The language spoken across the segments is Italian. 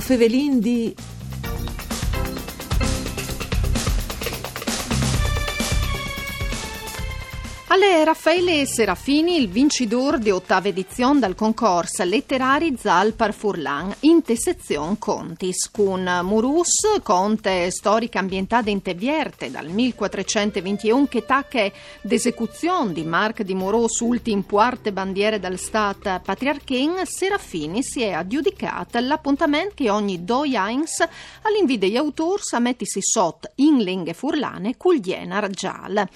O Fevelin di... Alle Raffaele Serafini, il vincitore di ottava edizione del concorso letterari Zal par Furlan, in sezione Contis, con Murus, conte storica ambientata in Tevierte dal 1421 che tacche d'esecuzione di Marc di Murus, ultim puarte bandiere del Stat Patriarchin, Serafini si è aggiudicata l'appuntamento che ogni due anni all'invide gli autori a mettersi sotto in lingue furlane culienar gial.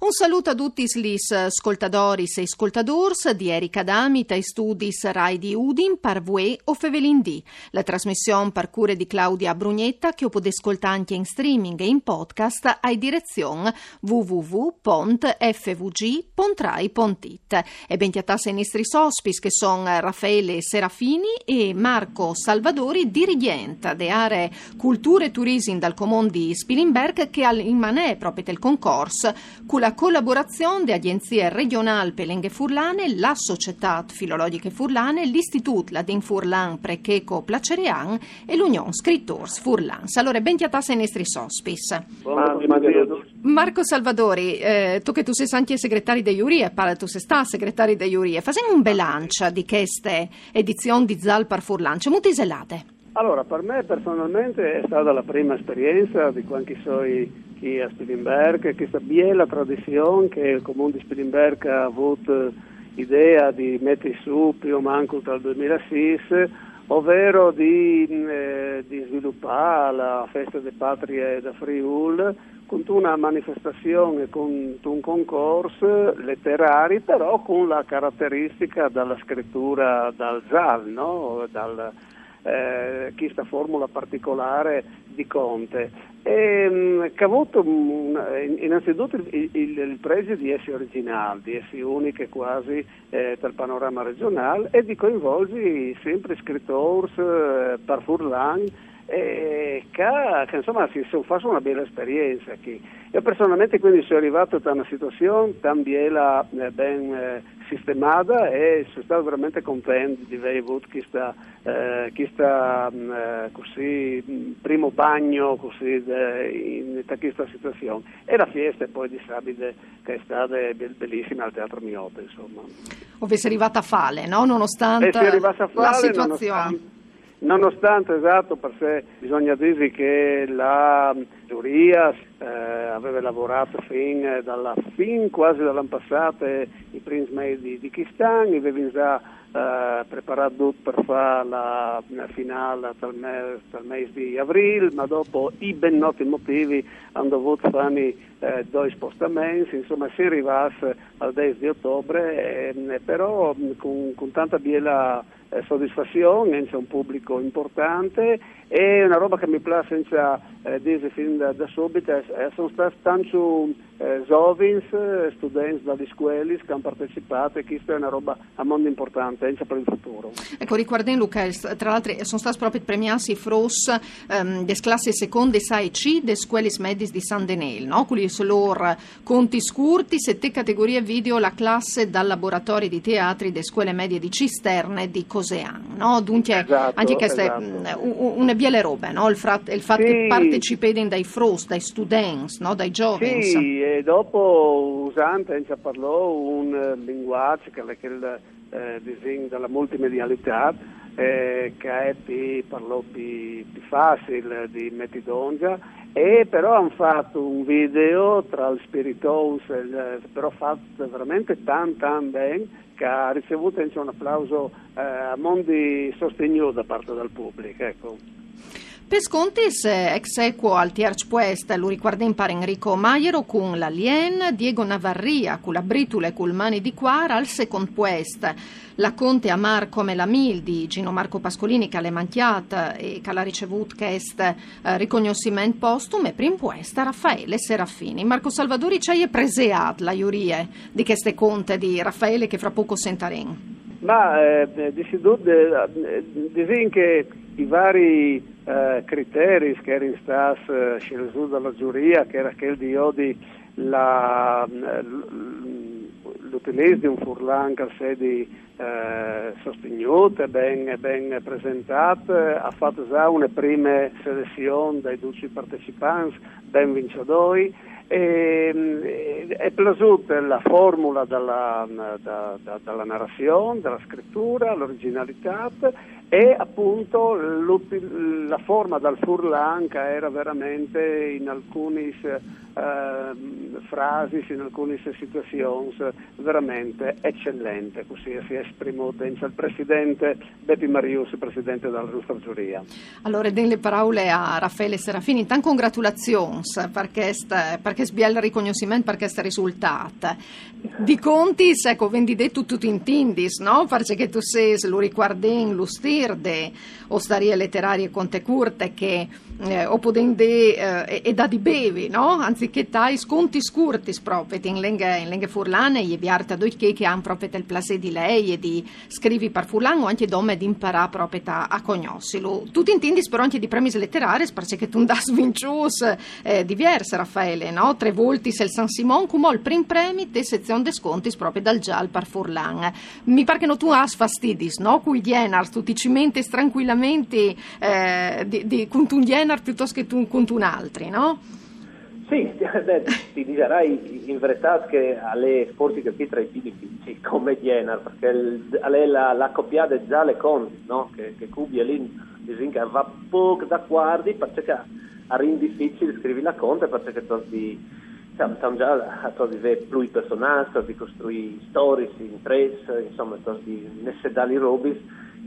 Un saluto a tutti lis ascoltadoris e ascoltadors di Erika Damita e studis Rai di Udin, Parvue o Fevelindì. La trasmissione per cure di Claudia Brugnetta che potete ascoltare anche in streaming e in podcast a direzione www.fvg.rai.it. E bentiatas ai nostri sospis che sono Raffaele Serafini e Marco Salvadori, dirigente de aree culture e turismo dal comune di Spilimberg che in proprio del concorso con la collaborazione Agenzie regionali per Lenghe Furlane, la Società Filologiche Furlane, l'Istituto Ladin Furlan Precheco Placerian e l'Unione Scrittors Furlans. Allora, ben ti ai nostri sospis. Marco Salvadori, eh, tu che tu sei anche segretario di Iurie, pare tu sei sta segretario di Iurie, facciamo un bilancio di queste edizioni di Zalpar Furlan, c'è molti zelate. Allora, per me personalmente è stata la prima esperienza di quanti sono qui a Spilimberg, questa bella tradizione che il comune di Spilimberg ha avuto idea di mettere su più o meno dal 2006, ovvero di, eh, di, sviluppare la festa delle patrie da Friul con una manifestazione, con un concorso letterario, però con la caratteristica della scrittura dal ZAL, no? dal, eh, questa formula particolare di Conte. E, um, che ha avuto um, innanzitutto il, il, il pregio di essere originale, di essere uniche quasi eh, il panorama regionale e di coinvolgere sempre scrittori, eh, par furlan, eh, che, che, insomma si sono fatto una bella esperienza qui. Io personalmente quindi sono arrivato da una situazione tan biela, eh, ben eh, sistemata e sono stato veramente contento di aver avuto questa, eh, questa mm, eh, così, primo bagno così, de, in, in questa situazione. E la fiesta poi di Sabide che è stata bellissima al Teatro Miope. Insomma. Ovvio arrivata a fale, no? nonostante fale, la situazione. Nonostante esatto, perché bisogna dire che la giuria eh, aveva lavorato fin, dalla, fin quasi dall'anno passato i primi mesi di, di Kistan, aveva già eh, preparato per fare la, la finale dal mese, mese di aprile, ma dopo i ben noti motivi hanno dovuto fare eh, due spostamenti, insomma si arrivasse al 10 di ottobre, eh, però con, con tanta biela soddisfazione, c'è un pubblico importante e una roba che mi piace senza eh, dire fin da, da subito, eh, sono stati tanti eh, giovani, eh, studenti dalle scuole che hanno partecipato e questa è una roba a mondo importante anche per il futuro. Ecco, riguardando Luca, tra l'altro sono stati proprio premiati i FROS um, des classi seconde 6 C des scuole medis di San Denel, no? Quelli sono loro conti scurti, sette categorie video, la classe dal laboratorio di teatri delle scuole medie di Cisterne di Cosean, no? Dunque, esatto, anche queste esatto. una biele robe, no? Il, frat, il fatto sì. che partecipino dai FROS, dai studenti, no? dai giovani. Sì, e dopo usando, ci parlò un linguaggio che è il eh, disegno della multimedialità, eh, che è più, parlò più, più facile di Metidongia e però hanno fatto un video tra il spiritus, però fatto veramente tan tan bene che ha ricevuto un applauso eh, a mondi sostenuto da parte del pubblico. Ecco. Pescontis ex equo al Tierch Puest, lo ricorda in pare Enrico Maiero con la Lien, Diego Navarria con la Britula e col Mani di Quara al Second Puest. La Conte a Mar come la Mil di Gino Marco Pascolini che l'è manchiata e che l'ha ricevuto è eh, riconoscimento postume e prim puest Raffaele Serafini. Marco Salvadori ci hai preseat la giuria di queste conte di Raffaele che fra poco sentaremo. Ma eh, di sicuro, eh, che i vari eh, criteri che erano stati eh, scelti dalla giuria, che era quello di Odi la, l'utilizzo di un furlan che sedi eh, sostenute, ben, ben presentate, ha fatto già una prima selezione dai 12 partecipanti, ben vincitori. e, è piaciuta la formula della, da, da, dalla narrazione, della scrittura, l'originalità e appunto la forma dal furlan che era veramente in alcune eh, frasi, in alcune situazioni veramente eccellente, così si è esprimuto il presidente Beppi Marius, presidente della nostra giuria. Allora, delle parole a Raffaele Serafini, intanto congratulazioni perché, perché sbiel riconoscimento per questo risultato. Di conti, ecco, vendi detto tutto in tindis, no? Perché tu sei, lo riguardi, lo stirde, o starie letterarie conte curte che eh, o podende eh, e da di bevi, no? Anziché tai sconti scurti proprio in lenghe, in lenghe furlane e viarte doi che che hanno proprio il plasè di lei e di scrivi per furlan o anche dome di imparare proprio a cognossilo. Tu ti intendi però anche di premi letterari perché tu das vincius eh, diverse Raffaele, no? Tre volti se il San Simon come il prim premi te sezione de sconti proprio dal gial per furlan. Mi pare che no tu has fastidis, no? Cui dienar, tu ti cimenti tranquillamente eh, di, di, con un dienar piuttosto che tu, con un altro, no? Sì, ti dirai in verità che alle forse che tra i più difficili come Diener, perché il, la, la copiata già le conti, no? che, che Cubi e lì dicono va poco da guardi perché è difficile scrivere la conta perché tu Stiamo già a di più personaggi, di costruire storie in press, insomma, di nessedali robis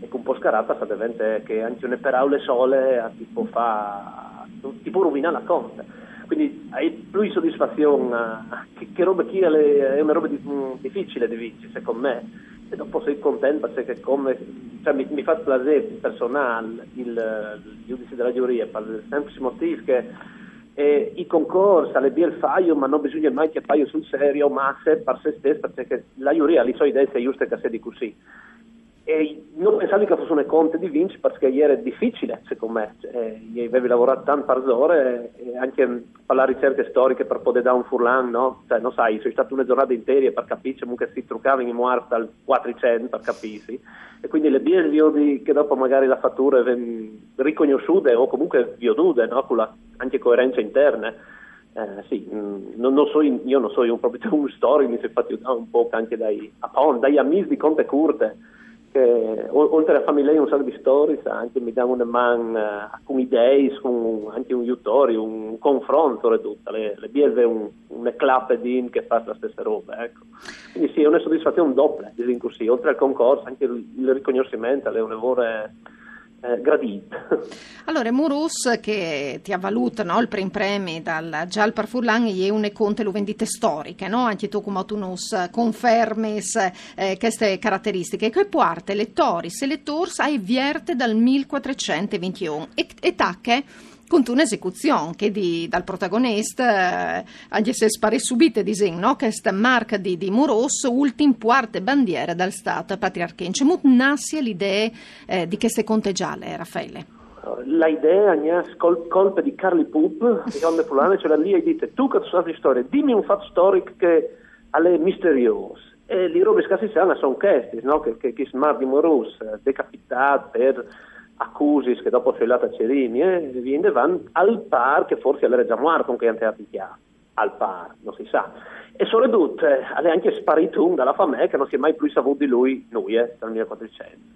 e con un po' scarata sa diventa che anche una parole sole tipo fa tipo rovina la conta. Quindi hai più soddisfazione che, che roba chi è, una roba di, difficile di vincere secondo me. E dopo sei contento perché come cioè, mi, mi fa piacere personale il, il giudice della giuria per il semplice motivo che eh, i concorsi alle BL faio, ma non bisogna mai che paio sul serio, ma se per se stesso, perché la giuria ha le sue idee giuste che sia di così. E non pensavo che fosse un conto di vincere perché ieri è difficile, secondo me. Cioè, io avevo lavorato tante ore e anche per la ricerca storica per poter dare un furlan, no? Cioè, non sai, sono state una giornata intera per capire comunque si truccavano in morte dal 400 per capirsi. E quindi le biesi che dopo magari la fattura riconosciute o comunque viodude, no? Con la, anche coerenza interna. Eh, sì, mm, non, non so, io non sono un, proprio un storico, mi sono fatto un po' anche dai, dai amici di Conte Curte che oltre a farmi lei un sacco di stories anche mi dà una man uh, con idee con anche un aiutori un confronto e tutto le, le BSV un, un din che fa la stessa roba ecco. quindi sì è una soddisfazione doppia così oltre al concorso anche il, il riconoscimento alle lavoro eh, gradito. Allora, Murus che ti ha valuto no, il prim premi dal Gial per Furlan e une conte lo vendite storiche, no? Anche tu come tu nos confermes eh, queste caratteristiche che parte lettori, selettori hai vierte dal 1421 e, e tacche con un'esecuzione che di, dal protagonista, eh, anche se spare subite disegno, no? che è marca di, di Moros, ultim parte bandiera dal Stato patriarchense. Mut nasce l'idea eh, di queste conteggiale, Raffaele? La idea è col, colpe di Carli Pup, di Onde Fulane, cioè lì e dite, tu che sai di storia, dimmi un fatto storico che è misterioso. E le robe scassi sono queste, no? che, che, che smar di Moros, decapitato per accusi che dopo c'è a Cerini e eh, viene van al par che forse era già morto con che anteati chiaro al par, non si sa. E soprattutto è anche sparito un dalla famiglia che non si è mai più saputo di lui noi eh, dal 1400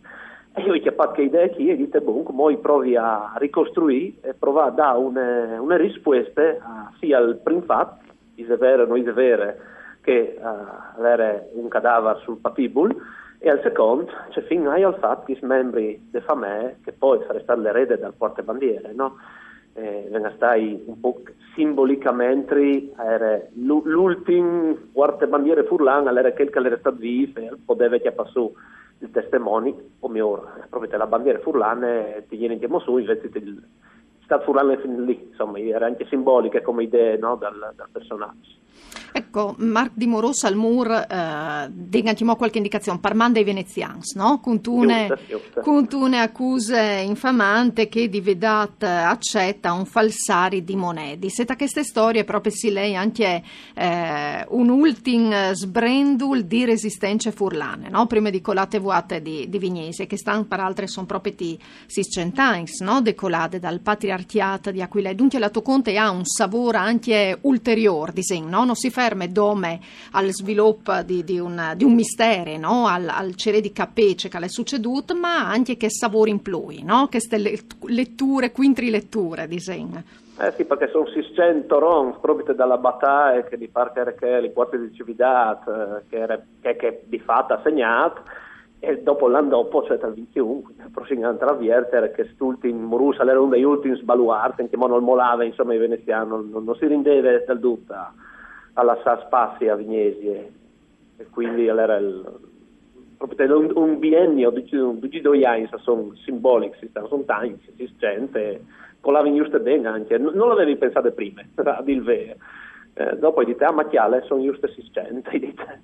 e io ho chiappato che idea qui e dite boh, poi provi a ricostruire e provare a dare una, una risposta a, sia al primo fatto, se vero o non è vero che uh, era un cadavere sul papibul e al secondo c'è fin al fatto che i membri della famiglia, che poi sarebbero stati l'erede dal portabandiere, no? eh, venga stai un po' simbolicamente era l'ultimo portabandiere furlan era quel che era stato vivo e poteva che passò il testimone o meglio proprio la bandiera furlane ti viene in su invece il stato furlane lì insomma era anche simbolica come idea no, dal, dal personaggio Ecco, Marc di Moreau Salmur eh, degantimo qualche indicazione, parman dei venezians, no? Giusto. contune accuse infamante che di vedat accetta un falsari di monedi. Seta queste storie proprio si lei anche eh, un ultim sbrendul di resistenze furlane, no? Prima di colate vuote di, di Vignesi, che stanno per altre sono proprio di Siscentines, no? Decolate dal patriarchiato di Aquila. E dunque la tua conte ha un sapore anche ulteriore, disegno, no? Non si ferma dome al sviluppo di, di, un, di un mistero, no? al, al cere di capece che è succeduto, ma anche che sapore in plui, no? Che ste letture, quintri letture, disegno. Eh sì, perché sono 600 rons proprio dalla battaglia che di parte che le porte di civiltà eh, che, era, che, che di fatto ha segnato e dopo l'anno dopo, cioè dal 21, il prossimo anno tra Vierter, che quest'ultimo Morusa era uno degli ultimi sbaluardi, che non molava, insomma, i veneziani, non, non si rendeva del tutto alla SAS Passi a Vignesi e, quindi era il, proprio un, un biennio di, di due anni sono simbolici, sono tanti, si sente, con la giusto bene anche, non, non l'avevi pensato prima, a dir vero. Eh, dopo dite, ah, macchiale, sono giusto assistente. Dite.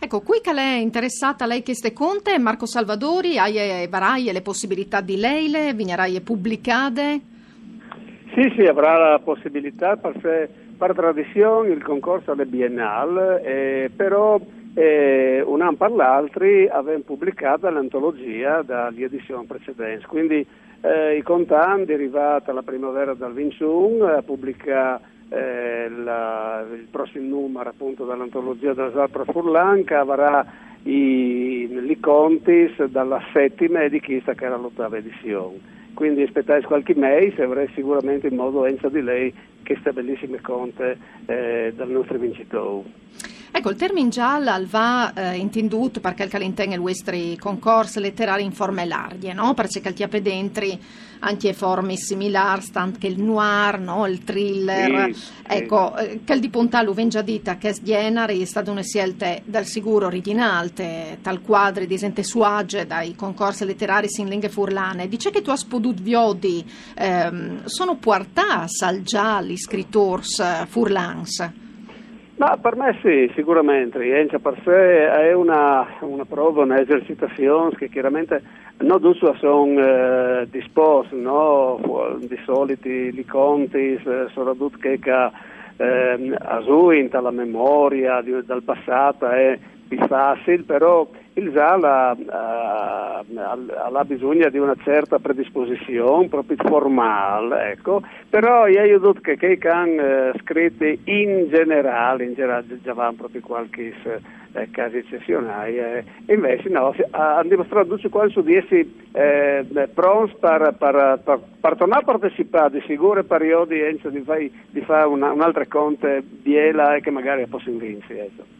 Ecco, qui che lei è interessata, lei che ste conte, Marco Salvadori, hai varai le possibilità di leile, vignerai pubblicate? Sì, sì, avrà la possibilità, per, per tradizione il concorso alle Biennale, eh, però eh, un anno per l'altro abbiamo pubblicato l'antologia dagli edizioni precedenti, quindi eh, i contanti derivati alla primavera dal 21 pubblica eh, la, il prossimo numero appunto dall'antologia della Zapra Furlan che avrà i, i contis dalla settima e di chissà che era l'ottava edizione quindi aspettate qualche mese e avrei sicuramente in modo enza di lei queste bellissime conte eh, dal nostro vincitore. Ecco, il termine giallo va eh, intenduto perché il calinteng il vostri concorsi letterari in forme larghe, no? Perché il tiape dentro anche forme similari, stanno che il noir, no? il thriller. Sì, ecco, sì. Eh, che il di Pontallo venga dita che è genere è stata una scelta dal sicuro originale, tal quadri di gente suage dai concorsi letterari in lingue furlane. Dice che tu hai potuto viodi, ehm, sono portati al giallo scrittori eh, furlans. Ma per me sì, sicuramente. Enza per sé è una, una prova, un'esercitazione che chiaramente non tutti sono eh, disposti, no? di soliti li conti, soprattutto che eh, asuinta la memoria di, dal passato è più facile, però il ZAL ha, bisogno di una certa predisposizione, proprio formale, ecco. però io ho che che hanno eh, scritto in generale, in generale già vanno proprio qualche eh, casi eccezionali, eh, invece no, hanno dimostrato tutti quanti su di essi eh, pronti per, per, per, per, tornare a partecipare di sicure periodi di fare una, un'altra conte biela e che magari possono vincere. Ecco.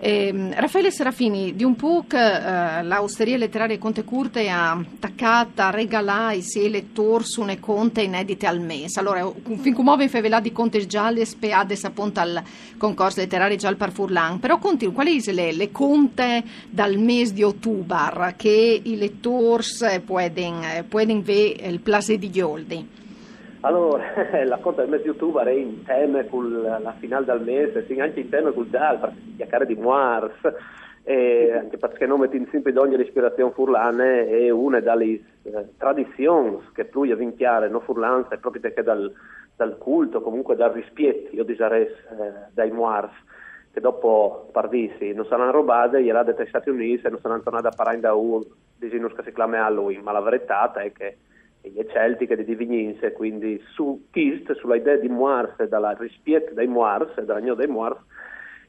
Eh, Raffaele Serafini, di un PUC, eh, l'Austeria Letteraria Conte Curte ha attaccata, regalata i sei lettori su une conte inedite al mese. Allora, fin muove in fevelà di conte gialle speades appunto al concorso letterario già al Furlan, però continu, quali le, le conte dal mese di ottobre che i lettori possono vedere il place di Gioldi? Allora, la conta del mese di ottobre è in tema con la finale del mese, anche in tema con Dal, perché si chiacchiera di Moars, anche perché non metti in sempre d'ogni l'ispirazione furlane è una delle eh, tradizioni che più vinchiare no furlanza è proprio perché dal, dal culto, comunque dal rispetto, io disarei eh, dai Moars che dopo pardisi non saranno rubate, gliela dai Stati Uniti e non saranno tornati a parlare da un disegno che si chiama Halloween, ma la verità è che le celtiche di Divigninse, quindi su Kist, sulla idea di Moars e dalla rispetto dei Moars e dell'agno dei Moars,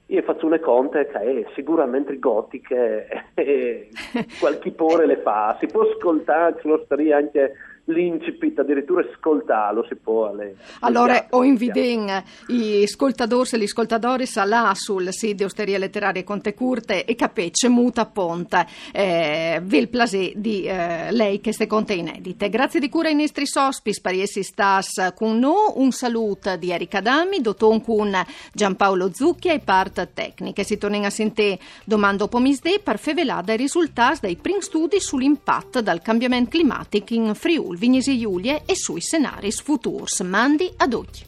io faccio une conte che è sicuramente gotiche e qualche pore le fa. Si può ascoltare sulla storia anche l'incipit, addirittura ascoltarlo si può. Le, allora, ho invitato i ascoltatori e gli ascoltatori là sul sito di Osteria Letteraria Conte Curte e capece muta ponta eh, vil plasè di eh, lei che ste conte inedite. Grazie di cura ai nostri sospis per essi stas con noi. Un saluto di Erika Dami, dotton con Giampaolo Zucchia e part tecniche. Si torna a sentire domando pomisdè per fevelare i risultati dei primi studi sull'impatto del cambiamento climatico in Friuli Vignesi Giulie e sui scenari futurs. Mandi ad oggi.